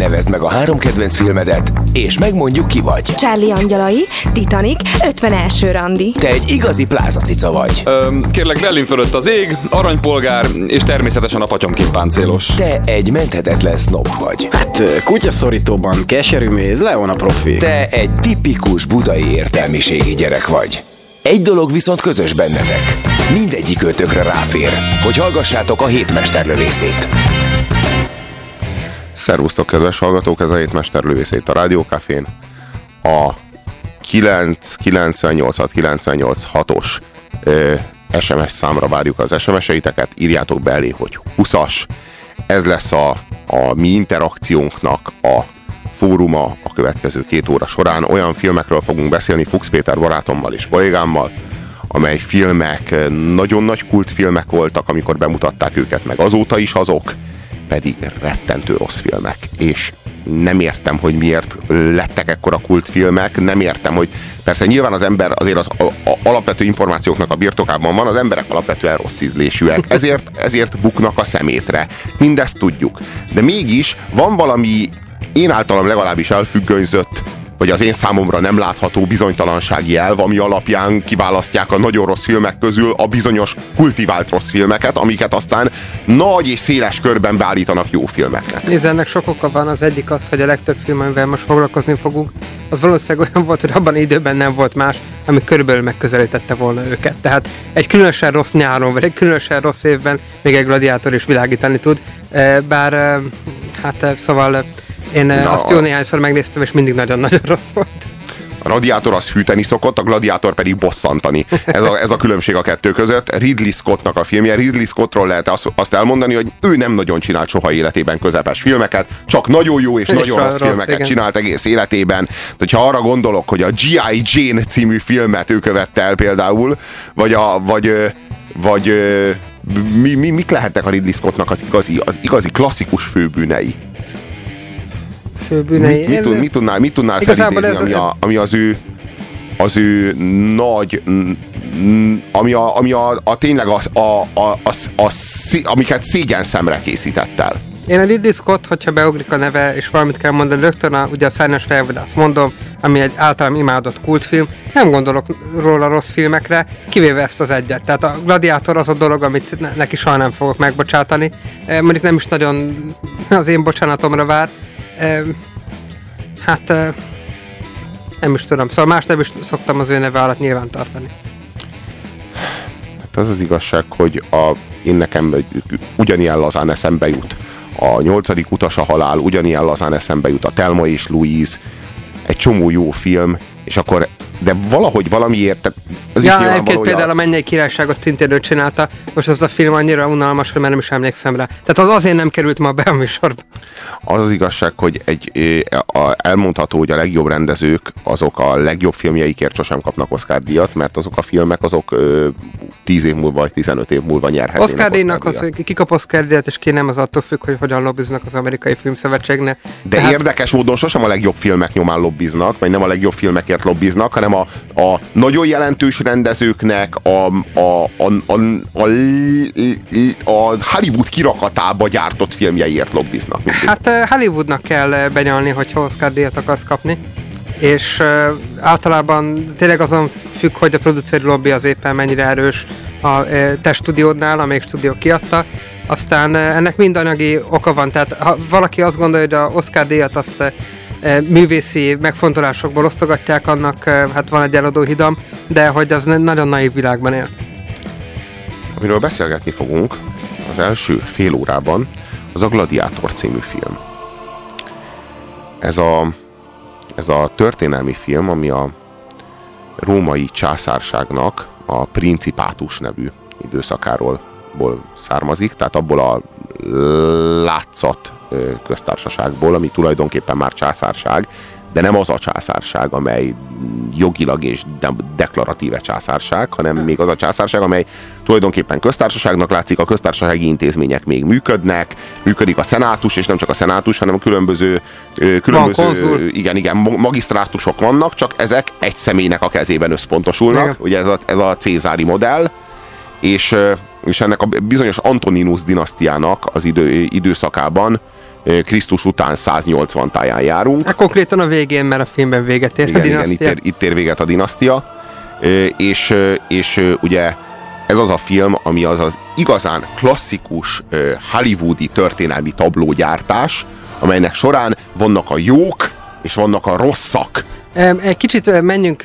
Nevezd meg a három kedvenc filmedet, és megmondjuk ki vagy. Charlie Angyalai, Titanic, 51. randi. Te egy igazi plázacica vagy. Öm, kérlek, Berlin fölött az ég, aranypolgár, és természetesen a patyomként páncélos. Te egy menthetetlen snob vagy. Hát kutyaszorítóban keserű méz, Leon a profi. Te egy tipikus budai értelmiségi gyerek vagy. Egy dolog viszont közös bennetek. Mindegyik ötökre ráfér, hogy hallgassátok a hétmesterlövészét. Szervusztok, kedves hallgatók, ez a hétmesterlövészét a Rádiókafén. A 998-98-6-os SMS számra várjuk az SMS-eiteket, írjátok be elé, hogy 20-as. Ez lesz a, a mi interakciónknak a fóruma a következő két óra során. Olyan filmekről fogunk beszélni Fuchs Péter barátommal és kollégámmal, amely filmek nagyon nagy kultfilmek voltak, amikor bemutatták őket, meg azóta is azok, pedig rettentő rossz filmek. És nem értem, hogy miért lettek ekkora kultfilmek, nem értem, hogy persze nyilván az ember azért az a, a, alapvető információknak a birtokában van, az emberek alapvetően rossz ízlésűek, ezért, ezért buknak a szemétre. Mindezt tudjuk. De mégis van valami én általam legalábbis elfüggönyzött vagy az én számomra nem látható bizonytalansági elv, ami alapján kiválasztják a nagyon rossz filmek közül a bizonyos kultivált rossz filmeket, amiket aztán nagy és széles körben beállítanak jó filmeknek. Nézd, ennek sok oka van. Az egyik az, hogy a legtöbb film, amivel most foglalkozni fogunk, az valószínűleg olyan volt, hogy abban időben nem volt más, ami körülbelül megközelítette volna őket. Tehát egy különösen rossz nyáron, vagy egy különösen rossz évben még egy gladiátor is világítani tud. Eh, bár, eh, hát eh, szóval én Na, azt jó néhányszor megnéztem, és mindig nagyon-nagyon rossz volt. A radiátor az fűteni szokott, a gladiátor pedig bosszantani. Ez a, ez a különbség a kettő között. Ridley Scottnak a filmje. Ridley Scottról lehet azt elmondani, hogy ő nem nagyon csinált soha életében közepes filmeket, csak nagyon jó és, és nagyon rossz, rossz filmeket igen. csinált egész életében. De hogyha arra gondolok, hogy a G.I. Jane című filmet ő követte el például, vagy, a, vagy, vagy mi, mi, mik lehetnek a Ridley Scottnak az igazi, az igazi klasszikus főbűnei? Főbűnei. Mit, mit, tud, mit tudnál, mit tudnál felidézni, ez ami, a, ami az ő az ő nagy ami a, ami a, a tényleg a, a, a, a, a, a, amiket szégyen szemre készített el. Én a Ridley Scott, hogyha beugrik a neve, és valamit kell mondani rögtön, a, ugye a Szárnyas felvadász mondom, ami egy általam imádott kultfilm, nem gondolok róla rossz filmekre, kivéve ezt az egyet. Tehát a Gladiátor az a dolog, amit ne, neki soha nem fogok megbocsátani. Mondjuk nem is nagyon az én bocsánatomra vár, hát nem is tudom, szóval más nem is szoktam az ő neve alatt nyilván tartani. Hát az az igazság, hogy a, én nekem ugyanilyen lazán eszembe jut. A nyolcadik utas a halál, ugyanilyen lazán eszembe jut. A Telma és Louise, egy csomó jó film, és akkor de valahogy valamiért... Ez ja, egyébként például a Mennyei Királyságot szintén ő csinálta, most az a film annyira unalmas, hogy már nem is emlékszem rá. Tehát az azért nem került ma be a műsorba. Az az igazság, hogy egy, a, elmondható, hogy a legjobb rendezők azok a legjobb filmjeikért sosem kapnak Oscar díjat, mert azok a filmek azok ö, 10 év múlva vagy 15 év múlva nyerhetnének Oscar díjnak az, hogy ki kap Oscar díjat, és ki nem, az attól függ, hogy hogyan lobbiznak az amerikai filmszövetségnek. De Tehát... érdekes módon sosem a legjobb filmek nyomán lobbiznak, vagy nem a legjobb filmekért lobbiznak, hanem a, a nagyon jelentős rendezőknek a, a, a, a, a, a Hollywood kirakatába gyártott filmjeiért lobbiznak. Mindig. Hát Hollywoodnak kell benyalni, hogyha Oscar díjat akarsz kapni és általában tényleg azon függ, hogy a produceri lobby az éppen mennyire erős a uh, te stúdiódnál, amelyik stúdió kiadta. Aztán ennek mind anyagi oka van, tehát ha valaki azt gondolja, hogy a Oscar díjat azt művészi megfontolásokból osztogatják, annak uh, hát van egy eladó hidam, de hogy az nagyon naív világban él. Amiről beszélgetni fogunk az első fél órában, az a Gladiátor című film. Ez a ez a történelmi film, ami a római császárságnak a Principátus nevű időszakáról származik, tehát abból a látszat köztársaságból, ami tulajdonképpen már császárság, de nem az a császárság, amely jogilag és de- deklaratíve császárság, hanem még az a császárság, amely tulajdonképpen köztársaságnak látszik, a köztársasági intézmények még működnek, működik a szenátus, és nem csak a szenátus, hanem a különböző, különböző igen, igen, magisztrátusok vannak, csak ezek egy személynek a kezében összpontosulnak, igen. ugye ez a, ez a cézári modell, és, és ennek a bizonyos Antoninus dinasztiának az idő, időszakában Krisztus után 180 táján járunk. Hát konkrétan a végén, mert a filmben véget ér a Igen, igen, itt dinasztia. ér, itt ér véget a dinasztia. És, és ugye ez az a film, ami az az igazán klasszikus hollywoodi történelmi tablógyártás, amelynek során vannak a jók, és vannak a rosszak. Egy kicsit menjünk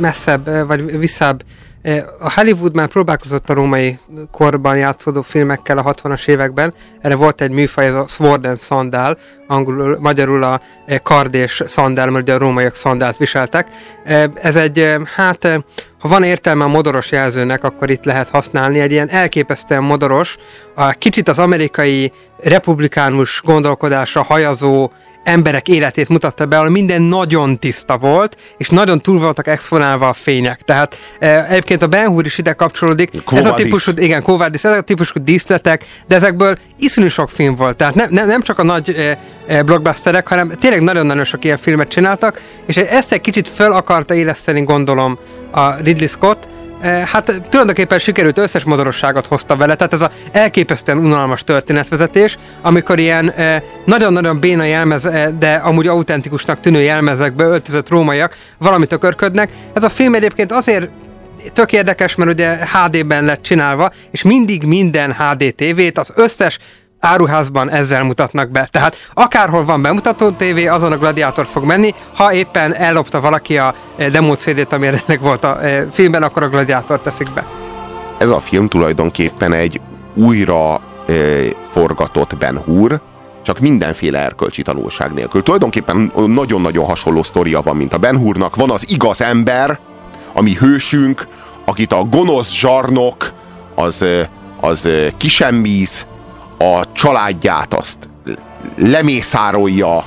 messzebb, vagy visszább. Eh, A Hollywood már próbálkozott a római korban játszódó filmekkel a 60-as években. Erre volt egy műfaj, ez a Sword and Sandal, angolul, magyarul a eh, kard és szandál, mert ugye a rómaiak szandált viseltek. Eh, Ez egy, hát, ha van értelme a modoros jelzőnek, akkor itt lehet használni. Egy ilyen elképesztően modoros, a kicsit az amerikai republikánus gondolkodásra hajazó emberek életét mutatta be, ahol minden nagyon tiszta volt, és nagyon túl voltak exponálva a fények. Tehát e, egyébként a Ben Hur is ide kapcsolódik. Quo ez a típusú, igen, Quo vadis, ez a típusú díszletek, de ezekből iszonyú sok film volt. Tehát ne, ne, nem csak a nagy e, e, blockbusterek, hanem tényleg nagyon-nagyon sok ilyen filmet csináltak, és ezt egy kicsit föl akarta éleszteni, gondolom, a Ridley Scott, Eh, Hát tulajdonképpen sikerült összes modorosságot hozta vele, tehát ez a elképesztően unalmas történetvezetés, amikor ilyen eh, nagyon-nagyon béna jelmez, eh, de amúgy autentikusnak tűnő jelmezekbe öltözött rómaiak valamit ökörködnek. Ez a film egyébként azért tök érdekes, mert ugye HD-ben lett csinálva, és mindig minden HD tévét, az összes áruházban ezzel mutatnak be. Tehát akárhol van bemutató tévé, azon a gladiátor fog menni, ha éppen ellopta valaki a eh, demo CD-t, ami eredetileg volt a eh, filmben, akkor a gladiátor teszik be. Ez a film tulajdonképpen egy újra ö, forgatott Ben Hur, csak mindenféle erkölcsi tanulság nélkül. Tulajdonképpen nagyon-nagyon hasonló sztoria van, mint a Ben Hurnak. Van az igaz ember, ami hősünk, akit a gonosz zsarnok, az, az kisemmíz, a családját azt lemészárolja,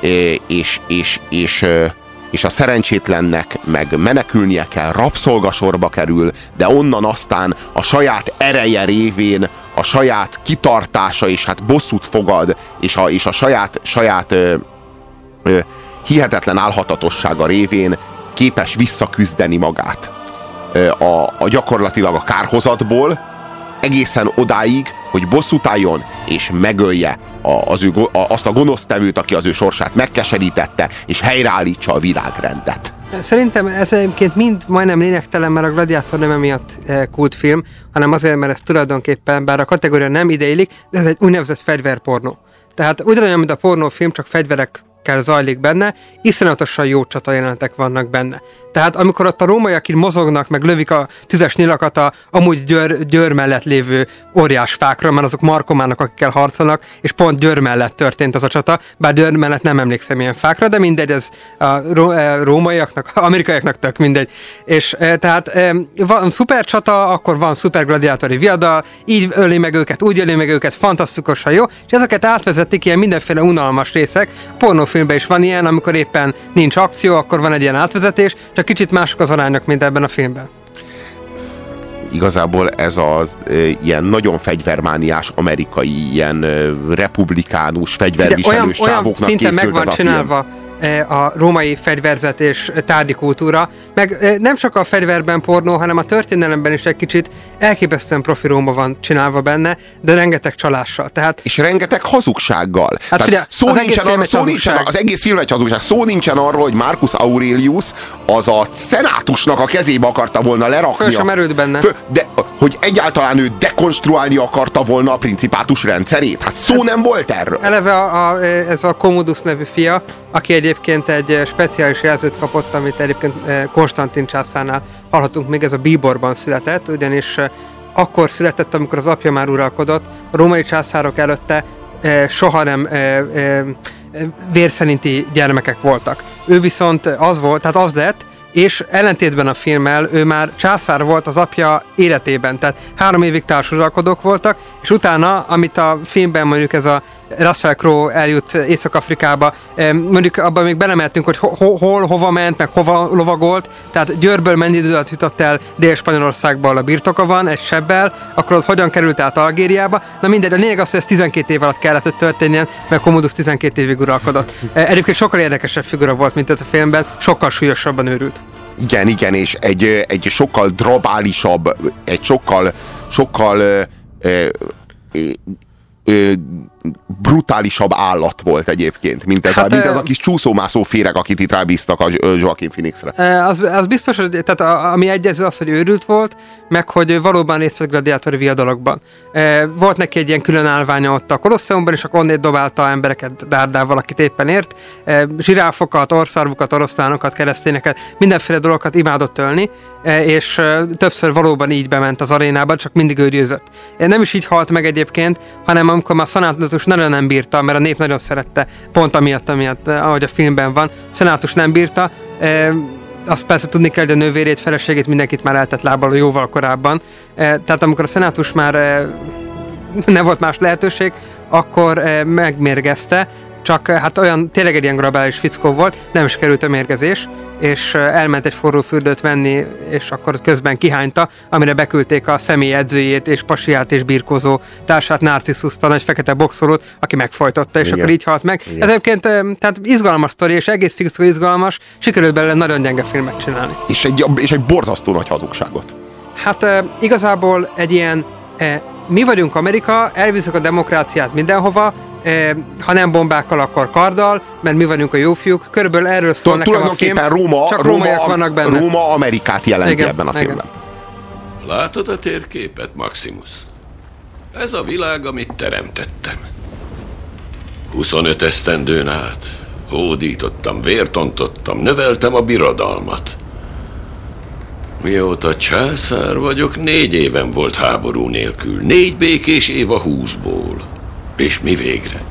ö, és, és, és, ö, és a szerencsétlennek meg menekülnie kell, rabszolgasorba kerül, de onnan aztán a saját ereje révén, a saját kitartása, és hát bosszút fogad, és a, és a saját, saját ö, ö, hihetetlen álhatatossága révén képes visszaküzdeni magát. A, a gyakorlatilag a kárhozatból, egészen odáig, hogy bosszút álljon, és megölje a, az ő, a, azt a gonosztevőt, aki az ő sorsát megkeserítette, és helyreállítsa a világrendet. Szerintem ez egyébként mind majdnem lényegtelen, mert a Gladiátor nem emiatt eh, kultfilm, hanem azért, mert ez tulajdonképpen, bár a kategória nem ideillik, de ez egy úgynevezett fegyverpornó. Tehát ugyanolyan, mint a pornófilm, csak fegyverekkel zajlik benne, iszonyatosan jó csatajelenetek vannak benne. Tehát amikor ott a rómaiak mozognak, meg lövik a tüzes nyilakat a amúgy győr, győr mellett lévő óriás fákra, mert azok markomának, akikkel harcolnak, és pont győr mellett történt az a csata, bár győr mellett nem emlékszem ilyen fákra, de mindegy, ez a eh, rómaiaknak, amerikaiaknak tök mindegy. És eh, tehát eh, van szuper csata, akkor van szuper gladiátori viadal, így öli meg őket, úgy öli meg őket, fantasztikusan jó, és ezeket átvezetik ilyen mindenféle unalmas részek. Pornófilmben is van ilyen, amikor éppen nincs akció, akkor van egy ilyen átvezetés, csak kicsit mások az arányok, mint ebben a filmben. Igazából ez az ö, ilyen nagyon fegyvermániás amerikai, ilyen ö, republikánus, fegyverviselős olyan, olyan szinten készült meg van ez a film. csinálva eh, a római fegyverzet és tárgyi kultúra, meg eh, nem csak a fegyverben pornó, hanem a történelemben is egy kicsit elképesztően profi Róma van csinálva benne, de rengeteg csalással. Tehát és rengeteg hazugsággal. Tehát figyelj, szó az nincsen, arra, szó nincsen, az egész film egy hazugság. Szó nincsen arról, hogy Marcus Aurelius az a szenátusnak a kezébe akarta volna lerakni. Föl sem merült benne. de hogy egyáltalán ő dekonstruálni akarta volna a principátus rendszerét. Hát szó nem volt erről. Eleve a, a, ez a Commodus nevű fia, aki egyébként egy eh, speciális jelzőt kapott, amit egyébként eh, Konstantin császárnál hallhatunk még, ez a Bíborban született, ugyanis eh, akkor született, amikor az apja már uralkodott, a római császárok előtte soha nem vérszerinti gyermekek voltak. Ő viszont az volt, tehát az lett, és ellentétben a filmmel ő már császár volt az apja életében, tehát három évig társuralkodók voltak, és utána, amit a filmben mondjuk ez a Russell Crowe eljut Észak-Afrikába, mondjuk abban még belemeltünk, hogy ho- ho- hol, hova ment, meg hova lovagolt, tehát Győrből mennyi idő alatt jutott el Dél-Spanyolországba, ahol a birtoka van, egy sebbel, akkor ott hogyan került át Algériába. Na mindegy, a lényeg az, hogy ez 12 év alatt kellett, hogy történjen, mert Commodus 12 évig uralkodott. E, Egyébként sokkal érdekesebb figura volt, mint ez a filmben, sokkal súlyosabban őrült. Igen, igen, és egy, egy sokkal drabálisabb, egy sokkal, sokkal ö, ö, ö, brutálisabb állat volt egyébként, mint ez, Hát, a, mint ez a kis csúszómászó féreg, akit itt rábíztak a Jo- Joaquin Phoenixre. Az, az biztos, hogy tehát a, ami egyező az, hogy őrült volt, meg hogy valóban részt vett gladiátori viadalokban. Volt neki egy ilyen külön állványa ott a Kolosseumban, és akkor onnét dobálta embereket dárdával, akit éppen ért. Zsiráfokat, orszarvukat, oroszlánokat, keresztényeket, mindenféle dolgokat imádott ölni, és többször valóban így bement az arénába, csak mindig ő győzött. E, Nem is így halt meg egyébként, hanem amikor már szanátus nagyon nem bírta, mert a nép nagyon szerette, pont amiatt, amiatt, eh, ahogy a filmben van, szanátus nem bírta, e, azt persze tudni kell, hogy a nővérét, feleségét mindenkit már eltett lábbal jóval korábban. E, tehát amikor a szenátus már e, nem volt más lehetőség, akkor megmérgezte, csak e, hát olyan tényleg egy ilyen grabális fickó volt, nem is került a mérgezés, és e, elment egy forró fürdőt venni, és akkor közben kihányta, amire beküldték a személy edzőjét, és pasiát, és birkozó társát, Narcisszuszt, a nagy fekete boxolót, aki megfojtotta, és Igen. akkor így halt meg. Ez egyébként e, tehát izgalmas sztori, és egész fixó izgalmas, sikerült belőle nagyon gyenge filmet csinálni. És egy, és egy borzasztó nagy hazugságot. Hát igazából egy ilyen mi vagyunk Amerika, elviszük a demokráciát mindenhova, ha nem bombákkal, akkor karddal, mert mi vagyunk a jó fiúk. Körülbelül erről szól nekem a film. tulajdonképpen Róma, Csak Róma, rómaiak vannak benne. Róma Amerikát jelenti Igen, ebben a igen. filmben. Látod a térképet, Maximus? Ez a világ, amit teremtettem. 25 esztendőn át hódítottam, vértontottam, növeltem a birodalmat. Mióta császár vagyok, négy éven volt háború nélkül, négy békés év a húszból. És mi végre?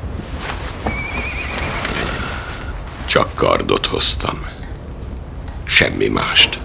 Csak kardot hoztam. Semmi mást.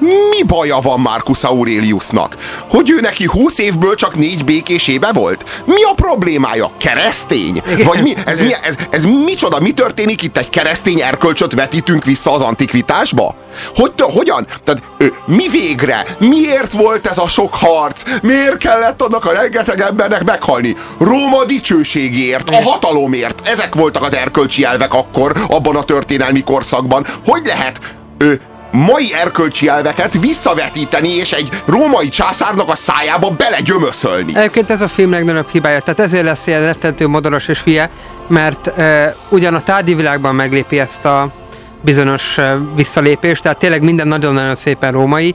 Mi baja van Marcus Aureliusnak? Hogy ő neki 20 évből csak négy békés éve volt? Mi a problémája? Keresztény? Vagy mi? Ez, mi, ez, ez micsoda? Mi történik itt? Egy keresztény erkölcsöt vetítünk vissza az antikvitásba? Hogy, hogyan? Tehát, ö, mi végre? Miért volt ez a sok harc? Miért kellett annak a rengeteg embernek meghalni? Róma dicsőségért, a hatalomért. Ezek voltak az erkölcsi elvek akkor, abban a történelmi korszakban. Hogy lehet ö, mai erkölcsi elveket visszavetíteni, és egy római császárnak a szájába belegyömöszölni. Egyébként ez a film legnagyobb hibája, tehát ezért lesz ilyen rettentő modoros és hülye, mert e, ugyan a tárgyi világban meglépi ezt a bizonyos visszalépést, tehát tényleg minden nagyon-nagyon szépen római,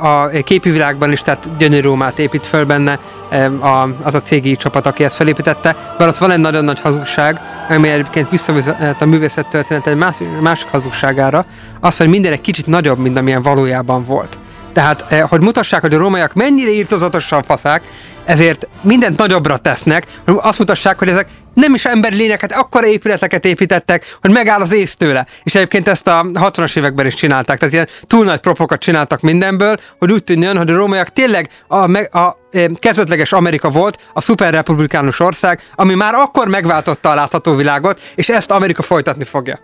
a képi világban is, tehát gyönyörű Rómát épít föl benne e, az a cégi csapat, aki ezt felépítette, mert ott van egy nagyon nagy hazugság, ami egyébként visszavezet a művészet történet egy más, másik hazugságára, az, hogy minden egy kicsit nagyobb, mint amilyen valójában volt. Tehát, eh, hogy mutassák, hogy a rómaiak mennyire írtozatosan faszák, ezért mindent nagyobbra tesznek, hogy azt mutassák, hogy ezek nem is emberi lényeket, akkora épületeket építettek, hogy megáll az ész tőle. És egyébként ezt a 60-as években is csinálták, tehát ilyen túl nagy propokat csináltak mindenből, hogy úgy tűnjön, hogy a rómaiak tényleg a, a eh, kezdetleges Amerika volt, a szuperrepublikánus ország, ami már akkor megváltotta a látható világot, és ezt Amerika folytatni fogja.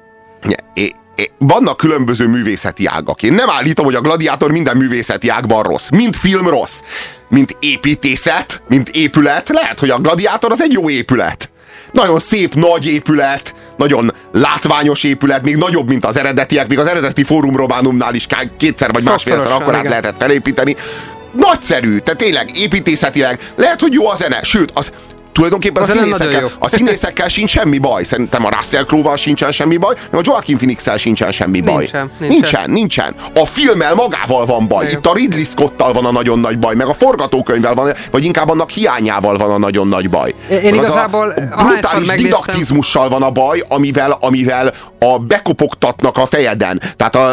É- é- Vannak különböző művészeti ágak. Én nem állítom, hogy a gladiátor minden művészeti ágban rossz. Mint film rossz. Mint építészet, mint épület. Lehet, hogy a gladiátor az egy jó épület. Nagyon szép, nagy épület, nagyon látványos épület, még nagyobb, mint az eredetiek, még az eredeti Fórum Románumnál is kétszer vagy másfélszer akkorát igen. lehetett felépíteni. Nagyszerű, tehát tényleg építészetileg. Lehet, hogy jó a zene, sőt, az tulajdonképpen a, A színészekkel, a színészekkel sincs semmi baj. Szerintem a Russell Crowe-val sincsen semmi baj, meg a Joaquin Phoenix-el sincsen semmi baj. Nincsen, nincsen. nincsen, nincsen. A filmmel magával van baj. Itt a Ridley Scott-tal van a nagyon nagy baj, meg a forgatókönyvvel van, vagy inkább annak hiányával van a nagyon nagy baj. Én Meg az igazából, a brutális didaktizmussal van a baj, amivel, amivel a bekopogtatnak a fejeden. Tehát, a,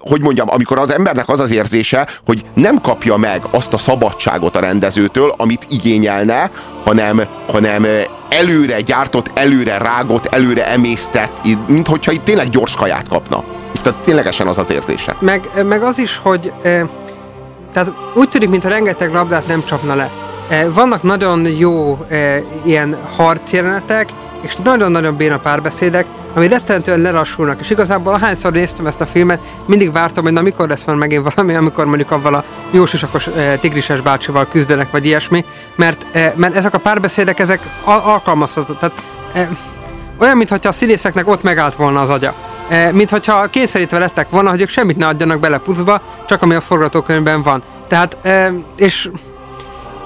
hogy mondjam, amikor az embernek az az érzése, hogy nem kapja meg azt a szabadságot a rendezőtől, amit igényelne, hanem, hanem előre gyártott, előre rágott, előre emésztett, mint hogyha itt tényleg gyors kaját kapna. Tehát ténylegesen az az érzése. Meg, meg az is, hogy tehát úgy tűnik, mintha rengeteg labdát nem csapna le. Vannak nagyon jó ilyen harcjelenetek, és nagyon-nagyon béna párbeszédek, ami rettentően lelassulnak, és igazából ahányszor néztem ezt a filmet, mindig vártam, hogy na mikor lesz már megint valami, amikor mondjuk avval a jósisakos e, tigrises bácsival küzdenek, vagy ilyesmi, mert, e, mert ezek a párbeszédek, ezek al- alkalmazhatók, tehát e, olyan, mintha a színészeknek ott megállt volna az agya. E, mint hogyha kényszerítve lettek volna, hogy ők semmit ne adjanak bele pucba, csak ami a forgatókönyvben van. Tehát, e, és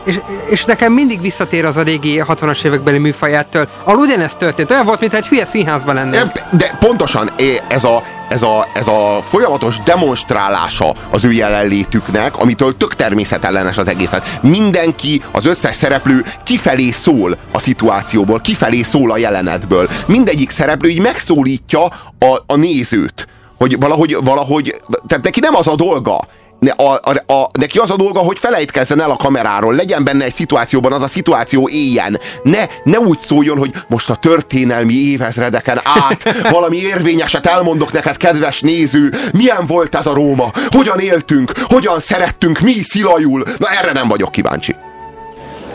és, és nekem mindig visszatér az a régi 60-as évekbeli műfaj ettől. Ahol ugyanezt történt. Olyan volt, mintha egy hülye színházban lenne. Nem, De pontosan ez a, ez, a, ez a folyamatos demonstrálása az ő jelenlétüknek, amitől tök természetellenes az egész. Mindenki, az összes szereplő kifelé szól a szituációból, kifelé szól a jelenetből. Mindegyik szereplő így megszólítja a, a nézőt, hogy valahogy, valahogy, tehát neki nem az a dolga, a, a, a, neki az a dolga, hogy felejtkezzen el a kameráról, legyen benne egy szituációban, az a szituáció éljen. Ne, ne úgy szóljon, hogy most a történelmi évezredeken át valami érvényeset elmondok neked, kedves néző, milyen volt ez a Róma, hogyan éltünk, hogyan szerettünk, mi szilajul. Na erre nem vagyok kíváncsi.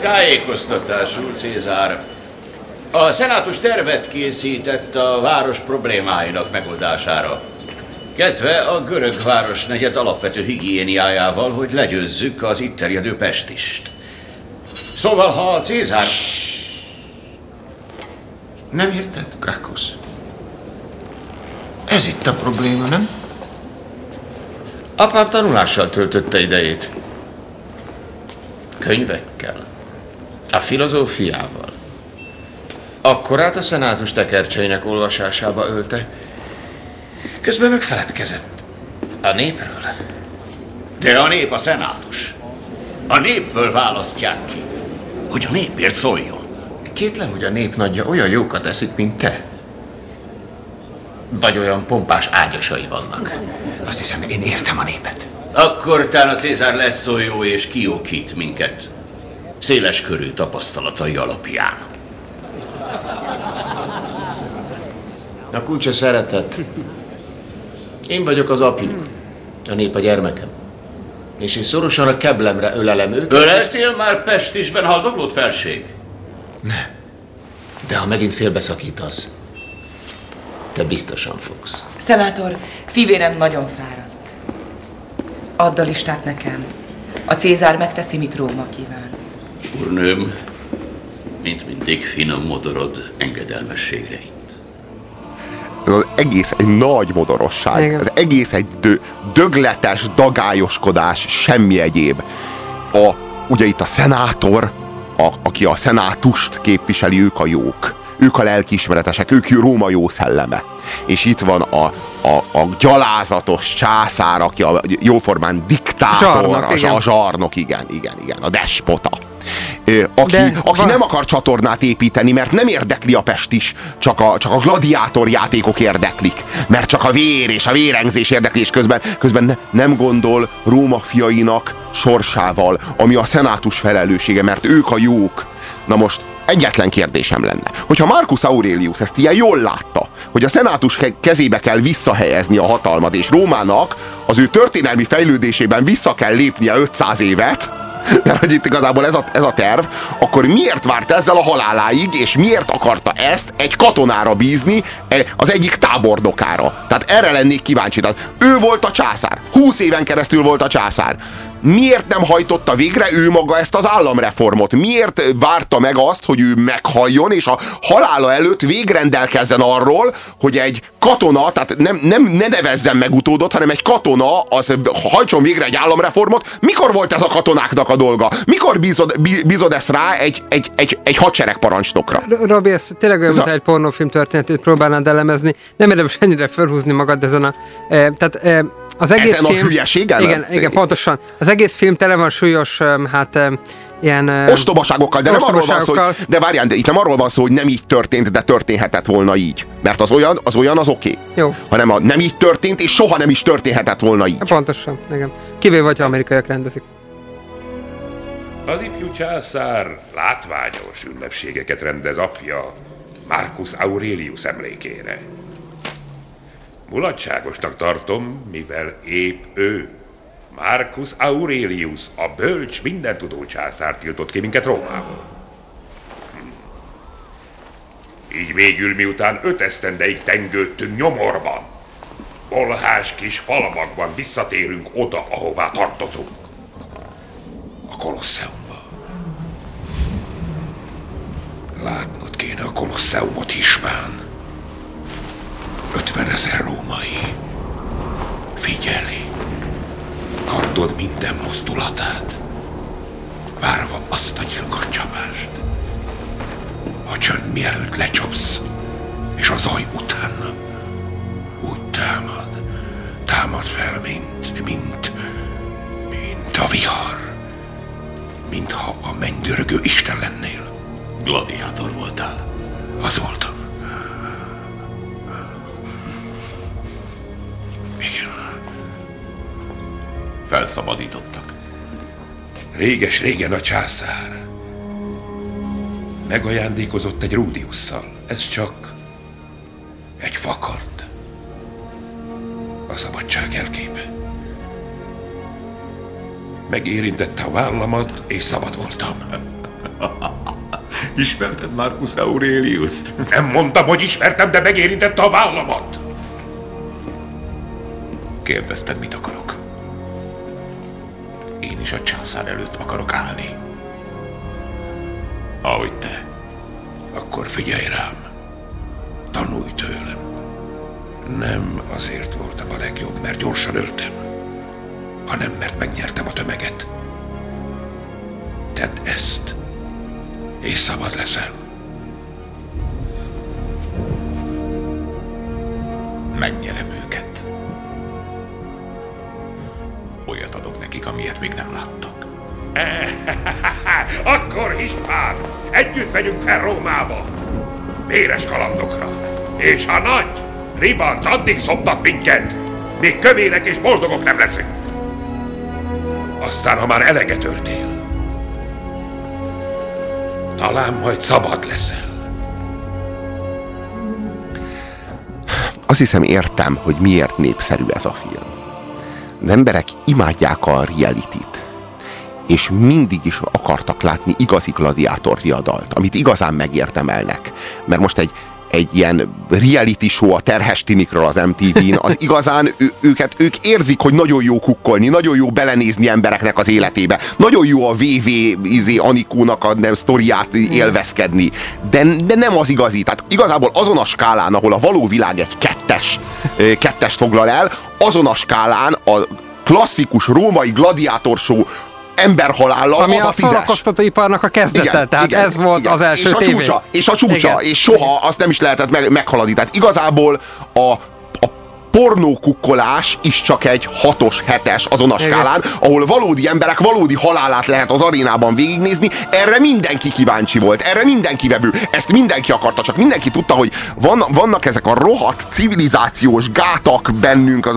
Tájékoztatásul, Cézár. A szenátus tervet készített a város problémáinak megoldására. Kezdve a görög városnegyed alapvető higiéniájával, hogy legyőzzük az itt terjedő pestist. Szóval, ha a Cézár... Nem érted, Krakusz? Ez itt a probléma, nem? Apám tanulással töltötte idejét. Könyvekkel. A filozófiával. Akkorát a szenátus tekercseinek olvasásába ölte, közben megfeledkezett a népről. De a nép a szenátus. A népből választják ki, hogy a népért szóljon. Kétlem, hogy a nép nagyja olyan jókat eszik, mint te. Vagy olyan pompás ágyasai vannak. Azt hiszem, én értem a népet. Akkor talán a Cézár lesz olyan jó és kiókít minket. Széles körű tapasztalatai alapján. A kulcsa szeretet. Én vagyok az apjuk. A nép a gyermekem. És én szorosan a keblemre ölelem őket. Öleltél már Pestisben haldoklott felség? Nem. De ha megint félbeszakítasz, te biztosan fogsz. Szenátor, fivérem nagyon fáradt. Add a listát nekem. A Cézár megteszi, mit Róma kíván. Úrnőm, mint mindig finom modorod engedelmességre egész egy nagy modorosság. Igen. Ez egész egy dö, dögletes, dagályoskodás, semmi egyéb. A, ugye itt a szenátor, a, aki a szenátust képviseli, ők a jók. Ők a lelkiismeretesek, ők Róma jó szelleme. És itt van a, a, a gyalázatos császár, aki a jóformán diktátor, Zsarnok, a, igen. a zsarnok, igen, igen, igen, a despota. Aki, De aki van- nem akar csatornát építeni, mert nem érdekli a Pest is, csak a, csak a gladiátor játékok érdeklik, mert csak a vér és a vérengzés érdekli, és közben, közben ne, nem gondol Róma fiainak sorsával, ami a szenátus felelőssége, mert ők a jók. Na most egyetlen kérdésem lenne, hogyha Marcus Aurelius ezt ilyen jól látta, hogy a szenátus ke- kezébe kell visszahelyezni a hatalmat, és Rómának az ő történelmi fejlődésében vissza kell lépnie 500 évet, mert hogy itt igazából ez a, ez a terv, akkor miért várt ezzel a haláláig, és miért akarta ezt egy katonára bízni, e- az egyik tábornokára? Tehát erre lennék kíváncsi. Tehát ő volt a császár. 20 éven keresztül volt a császár. Miért nem hajtotta végre ő maga ezt az államreformot? Miért várta meg azt, hogy ő meghalljon, és a halála előtt végrendelkezzen arról, hogy egy katona, tehát nem, nem ne nevezzen meg utódot, hanem egy katona az hajtson végre egy államreformot. Mikor volt ez a katonáknak a dolga? Mikor bízod, bí- bízod ezt rá egy, egy, egy, egy hadseregparancsnokra? Robi, ez tényleg olyan, mintha egy pornófilm történetét próbálnád elemezni. Nem érdemes ennyire felhúzni magad ezen a... E, tehát e, az egész Ezen a film... hülyeségen? Igen, igen, pontosan. Az egész film tele van súlyos, hát ilyen... Ostobaságokkal, de nem arról van szó, hogy, ostobaságokkal. de várjál, de itt nem arról van szó, hogy nem így történt, de történhetett volna így. Mert az olyan, az olyan az oké. Jó. Hanem a nem így történt, és soha nem is történhetett volna így. Pontosan, igen. Kivéve, hogyha amerikaiak rendezik. Az ifjú császár látványos ünnepségeket rendez apja Marcus Aurelius emlékére. Mulatságosnak tartom, mivel épp ő, Marcus Aurelius, a bölcs, mindentudó császár tiltott ki minket Rómából. Hm. Így végül miután öt esztendeig tengődtünk nyomorban, bolhás kis falvakban visszatérünk oda, ahová tartozunk a Kolosseumba. Látnod kéne a Kolosseumot, Hispán. 50 ezer római. Figyeli. Hallod minden mozdulatát. várva azt a gyilkos csapást. A csönd mielőtt lecsapsz, és az zaj utána úgy támad, támad fel, mint, mint, mint a vihar. Mintha a mennydörgő Isten lennél. Gladiátor voltál. Az voltam. Felszabadítottak. Réges-régen a császár megajándékozott egy Rúdiusszal. Ez csak egy fakard. A szabadság elképe. Megérintette a vállamat, és szabad voltam. Ismerted Marcus Aurelius-t? Nem mondtam, hogy ismertem, de megérintette a vállamat. Kérdezted, mit akarok? Is a császár előtt akarok állni. Ahogy te. Akkor figyelj rám. Tanulj tőlem. Nem azért voltam a legjobb, mert gyorsan öltem, hanem mert megnyertem a tömeget. Tedd ezt, és szabad leszel. Megnyerem őket. Olyat adok nekik, amilyet még nem láttak. Akkor István, együtt megyünk fel Rómába. Véres kalandokra. És ha nagy, ribanc, addig szoptat minket, még kövérek és boldogok nem leszünk. Aztán, ha már eleget öltél, talán majd szabad leszel. Azt hiszem értem, hogy miért népszerű ez a film. Az emberek imádják a reality-t és mindig is akartak látni igazi gladiátor riadalt, amit igazán megérdemelnek. Mert most egy, egy ilyen reality show a terhes tinikről az MTV-n, az igazán ő, őket, ők érzik, hogy nagyon jó kukkolni, nagyon jó belenézni embereknek az életébe, nagyon jó a VV izé, Anikónak a nem, sztoriát élvezkedni, de, de nem az igazi. Tehát igazából azon a skálán, ahol a való világ egy kettes, kettest foglal el, azon a skálán a klasszikus római gladiátor show emberhalállal Ami az a, a szórakoztatóiparnak a kezdete, Igen, tehát igen, ez volt igen. az első és a tévé. Csúcsa, és a csúcsa, Igen. és soha azt nem is lehetett meg, meghaladni. Tehát igazából a pornókukkolás is csak egy hatos, hetes azon a skálán, ahol valódi emberek valódi halálát lehet az arénában végignézni, erre mindenki kíváncsi volt, erre mindenki vevő, ezt mindenki akarta, csak mindenki tudta, hogy van, vannak ezek a rohadt civilizációs gátak bennünk, az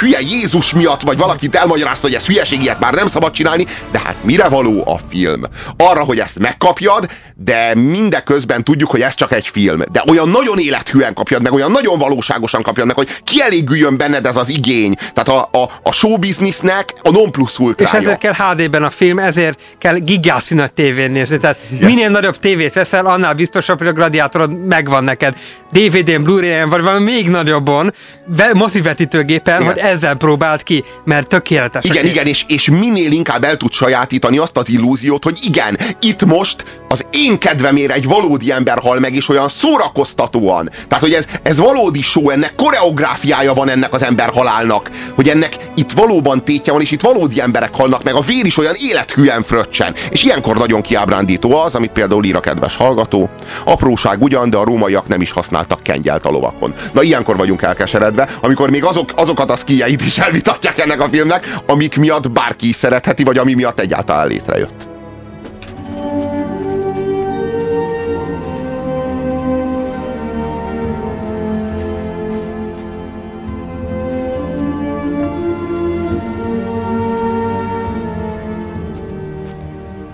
hülye Jézus miatt, vagy valakit elmagyarázta, hogy ez hülyeség, ilyet már nem szabad csinálni, de hát mire való a film? Arra, hogy ezt megkapjad, de mindeközben tudjuk, hogy ez csak egy film. De olyan nagyon élethűen kapjad meg, olyan nagyon valóságosan kapjad meg, hogy kielégüljön benned ez az igény. Tehát a, a, a showbiznisznek a non plus És ultrája. ezért kell HD-ben a film, ezért kell gigászi nagy tévén nézni. Tehát Igen. minél nagyobb tévét veszel, annál biztosabb, hogy a gladiátorod megvan neked. DVD-n, Blu-ray-en, vagy valami még nagyobbon, ve- mozivetítőgépen, Igen. hogy ezzel próbált ki, mert tökéletes. Igen, igen, és, és minél inkább el tud sajátítani azt az illúziót, hogy igen, itt most az én kedvemére egy valódi ember hal meg, és olyan szórakoztatóan. Tehát, hogy ez, ez valódi show, ennek koreográfiája van ennek az ember halálnak, hogy ennek itt valóban tétje van, és itt valódi emberek halnak meg, a vér is olyan élethűen fröccsen. És ilyenkor nagyon kiábrándító az, amit például ír a kedves hallgató. Apróság ugyan, de a rómaiak nem is használtak kengyelt a lovakon. Na ilyenkor vagyunk elkeseredve, amikor még azok, azokat a szkijeit is elvitatják ennek a filmnek, amik miatt bárki is szeretheti, vagy ami miatt egyáltalán létrejött.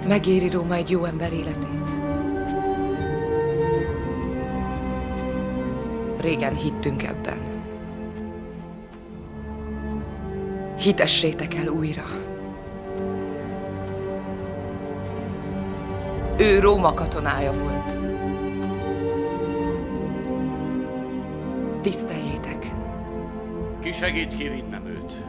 Megéri Róma egy jó ember életét. Régen hittünk ebben. Hitessétek el újra. Ő Róma katonája volt. Tiszteljétek. Ki segít kivinnem őt?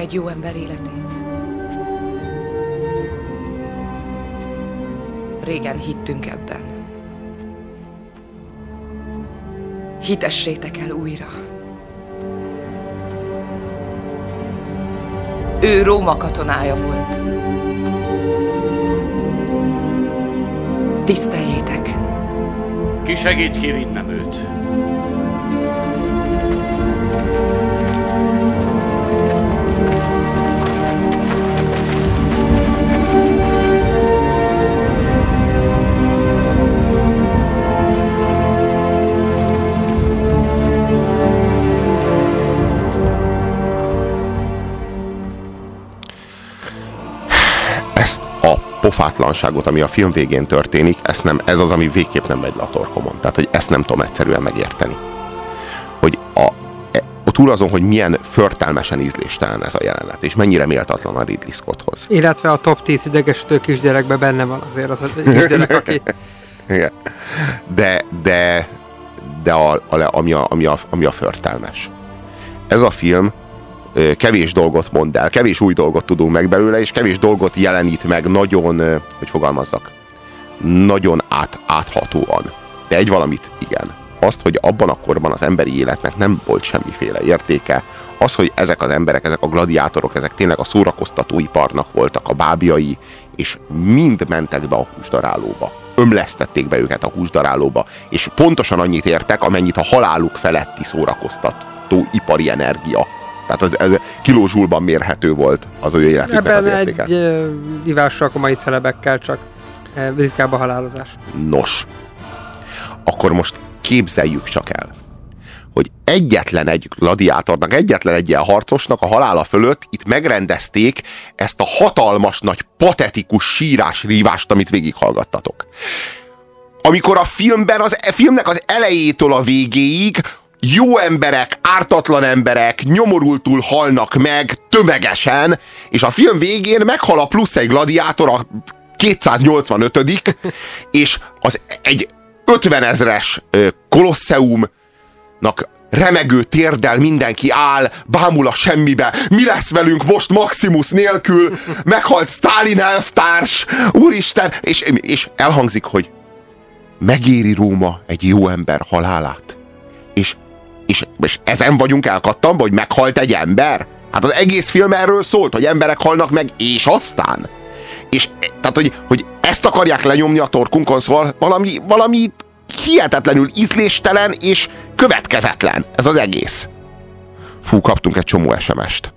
Egy jó ember életét? Régen hittünk ebben. Hitessétek el újra. Ő Róma katonája volt. Tiszteljétek! Ki segít kivinnem őt? Pofátlanságot, ami a film végén történik, ezt nem, ez az, ami végképp nem megy le a torkomon. Tehát, hogy ezt nem tudom egyszerűen megérteni. Hogy a, e, túl azon, hogy milyen förtelmesen ízléstelen ez a jelenet, és mennyire méltatlan a Ridley Scotthoz. Illetve a top 10 idegesítő kisgyerekben benne van azért az a kisgyerek, aki... Igen. De, de, de a, a, ami, a, ami, a, ami a förtelmes. Ez a film kevés dolgot mond el, kevés új dolgot tudunk meg belőle, és kevés dolgot jelenít meg nagyon, hogy fogalmazzak, nagyon át, áthatóan. De egy valamit igen. Azt, hogy abban a korban az emberi életnek nem volt semmiféle értéke, az, hogy ezek az emberek, ezek a gladiátorok, ezek tényleg a szórakoztatóiparnak voltak a bábjai, és mind mentek be a húsdarálóba. Ömlesztették be őket a húsdarálóba, és pontosan annyit értek, amennyit a haláluk feletti szórakoztató ipari energia. Tehát az, ez kilózsulban mérhető volt az ő életüknek az Ebben értéke. egy uh, ivással komoly celebekkel csak uh, ritkább a halálozás. Nos, akkor most képzeljük csak el, hogy egyetlen egy gladiátornak, egyetlen egy ilyen harcosnak a halála fölött itt megrendezték ezt a hatalmas nagy patetikus sírás rívást, amit végighallgattatok. Amikor a filmben, az a filmnek az elejétől a végéig jó emberek, ártatlan emberek nyomorultul halnak meg tömegesen, és a film végén meghal a plusz egy gladiátor, a 285 és az egy 50 ezres kolosseumnak remegő térdel mindenki áll, bámul a semmibe. Mi lesz velünk most Maximus nélkül? Meghalt Stalin elvtárs, úristen! És, és elhangzik, hogy megéri Róma egy jó ember halálát. És, és, és ezen vagyunk elkattanva, hogy meghalt egy ember? Hát az egész film erről szólt, hogy emberek halnak meg, és aztán. És tehát, hogy, hogy ezt akarják lenyomni a torkunkon, szóval valami, valami hihetetlenül ízléstelen és következetlen ez az egész. Fú, kaptunk egy csomó SMS-t.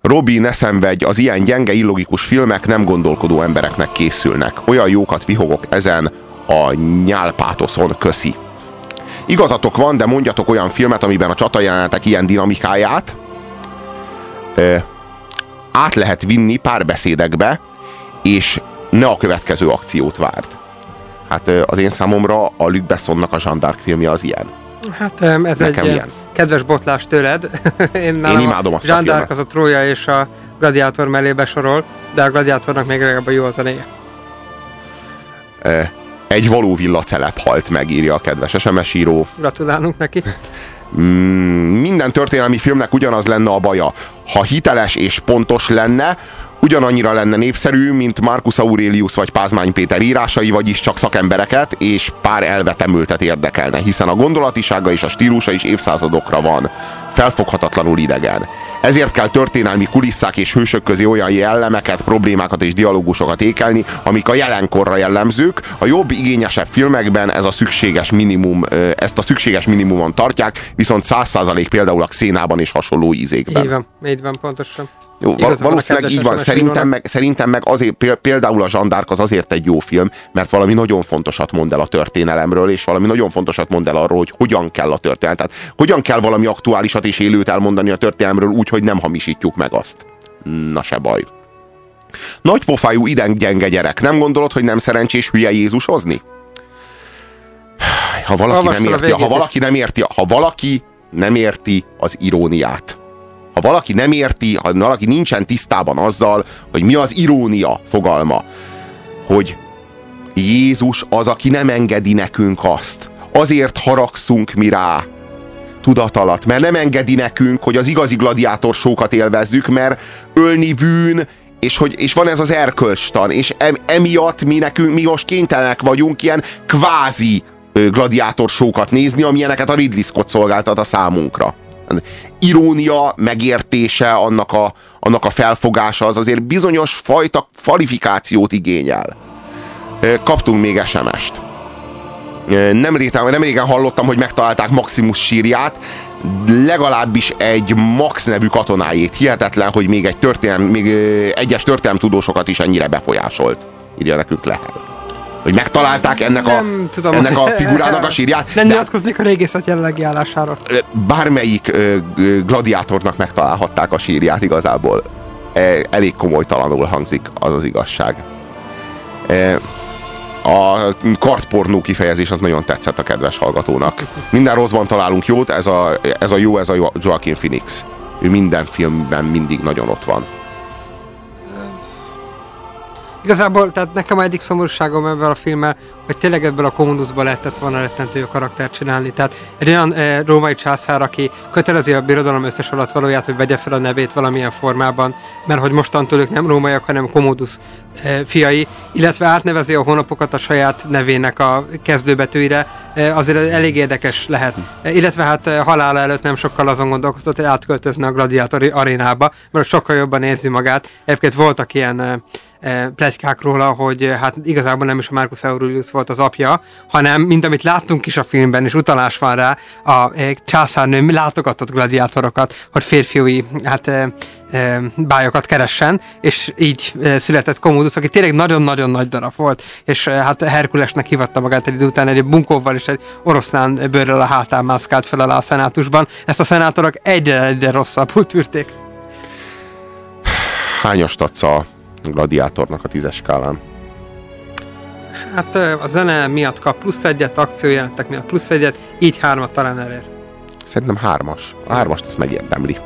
Robi, ne szenvedj, az ilyen gyenge, illogikus filmek nem gondolkodó embereknek készülnek. Olyan jókat vihogok ezen a nyálpátoszon, köszi. Igazatok van, de mondjatok olyan filmet, amiben a csatajelenetek ilyen dinamikáját ö, át lehet vinni párbeszédekbe, és ne a következő akciót várd. Hát ö, az én számomra a Luc Bessonnak a Jean d'Arc filmje az ilyen. Hát ez Nekem egy ilyen. kedves botlás tőled. Én, nálam imádom azt a filmet. az a Trója és a Gladiátor mellé besorol, de a Gladiátornak még legalább a jó a zenéje. Egy való villacelep halt meg, írja a kedves SMS író. Gratulálunk neki. Mm, minden történelmi filmnek ugyanaz lenne a baja. Ha hiteles és pontos lenne, ugyanannyira lenne népszerű, mint Marcus Aurelius vagy Pázmány Péter írásai, vagyis csak szakembereket és pár elvetemültet érdekelne, hiszen a gondolatisága és a stílusa is évszázadokra van. Felfoghatatlanul idegen. Ezért kell történelmi kulisszák és hősök közé olyan jellemeket, problémákat és dialógusokat ékelni, amik a jelenkorra jellemzők. A jobb, igényesebb filmekben ez a szükséges minimum, ezt a szükséges minimumon tartják, viszont 100% például a Xénában és hasonló ízékben. Így van, így van, pontosan. Jó, van a valószínűleg így van. Szerintem meg, szerintem meg azért, pél- például a Zsandárk az azért egy jó film, mert valami nagyon fontosat mond el a történelemről, és valami nagyon fontosat mond el arról, hogy hogyan kell a történelem. Tehát hogyan kell valami aktuálisat és élőt elmondani a történelemről úgy, hogy nem hamisítjuk meg azt. Na se baj. Nagypofájú gyenge gyerek. Nem gondolod, hogy nem szerencsés hülye Jézus hozni? Ha valaki nem érti, ha valaki nem érti, ha valaki nem érti az iróniát, ha valaki nem érti, ha valaki nincsen tisztában azzal, hogy mi az irónia fogalma, hogy Jézus az, aki nem engedi nekünk azt. Azért haragszunk mi rá, tudat alatt, mert nem engedi nekünk, hogy az igazi gladiátor sókat élvezzük, mert ölni bűn, és, hogy, és van ez az erkölcstan, és emiatt mi nekünk, mi most kénytelenek vagyunk ilyen kvázi gladiátor sókat nézni, amilyeneket a Ridley Scott szolgáltat a számunkra. Az irónia, megértése, annak a, annak a felfogása az azért bizonyos fajta kvalifikációt igényel. Kaptunk még SMS-t. Nem régen, nem régen hallottam, hogy megtalálták Maximus sírját, legalábbis egy Max nevű katonájét. Hihetetlen, hogy még, egy történelm, még egyes tudósokat is ennyire befolyásolt. Írja nekünk Lehel hogy megtalálták ennek a, tudom, ennek a figurának a sírját. Nem nyilatkoznék a régészet jelenlegi állásáról. Bármelyik gladiátornak megtalálhatták a sírját igazából. E, elég komolytalanul hangzik, az az igazság. E, a kartpornó kifejezés az nagyon tetszett a kedves hallgatónak. Minden rosszban találunk jót, ez a, ez a jó, ez a Joaquin Phoenix. Ő minden filmben mindig nagyon ott van. Igazából, tehát nekem egyik szomorúságom ebben a filmmel, hogy tényleg ebből a kommunuszból lehetett volna rettentő a karaktert csinálni. Tehát egy olyan e, római császár, aki kötelezi a birodalom összes alatt valóját, hogy vegye fel a nevét valamilyen formában, mert hogy mostantól ők nem rómaiak, hanem Commodus e, fiai, illetve átnevezi a hónapokat a saját nevének a kezdőbetűire, e, azért elég érdekes lehet. E, illetve hát e, halála előtt nem sokkal azon gondolkozott, hogy átköltözne a gladiátor arénába, mert sokkal jobban érzi magát. Egyébként voltak ilyen E, plegykák róla, hogy e, hát igazából nem is a Marcus Aurelius volt az apja, hanem mint amit láttunk is a filmben, és utalás van rá, a e, császárnő látogatott gladiátorokat, hogy férfiúi hát bájokat keressen, és így született Commodus, aki tényleg nagyon-nagyon nagy darab volt, és hát Herkulesnek hivatta magát egy idő után egy bunkóval és egy oroszlán bőrrel a hátán mászkált fel alá a szenátusban. Ezt a szenátorok egyre-egyre rosszabbul tűrték. Hányast adsz gladiátornak a tízes skálán? Hát a zene miatt kap plusz egyet, akciójelentek miatt plusz egyet, így hármat talán elér. Szerintem hármas. A hármast ezt megérdemli.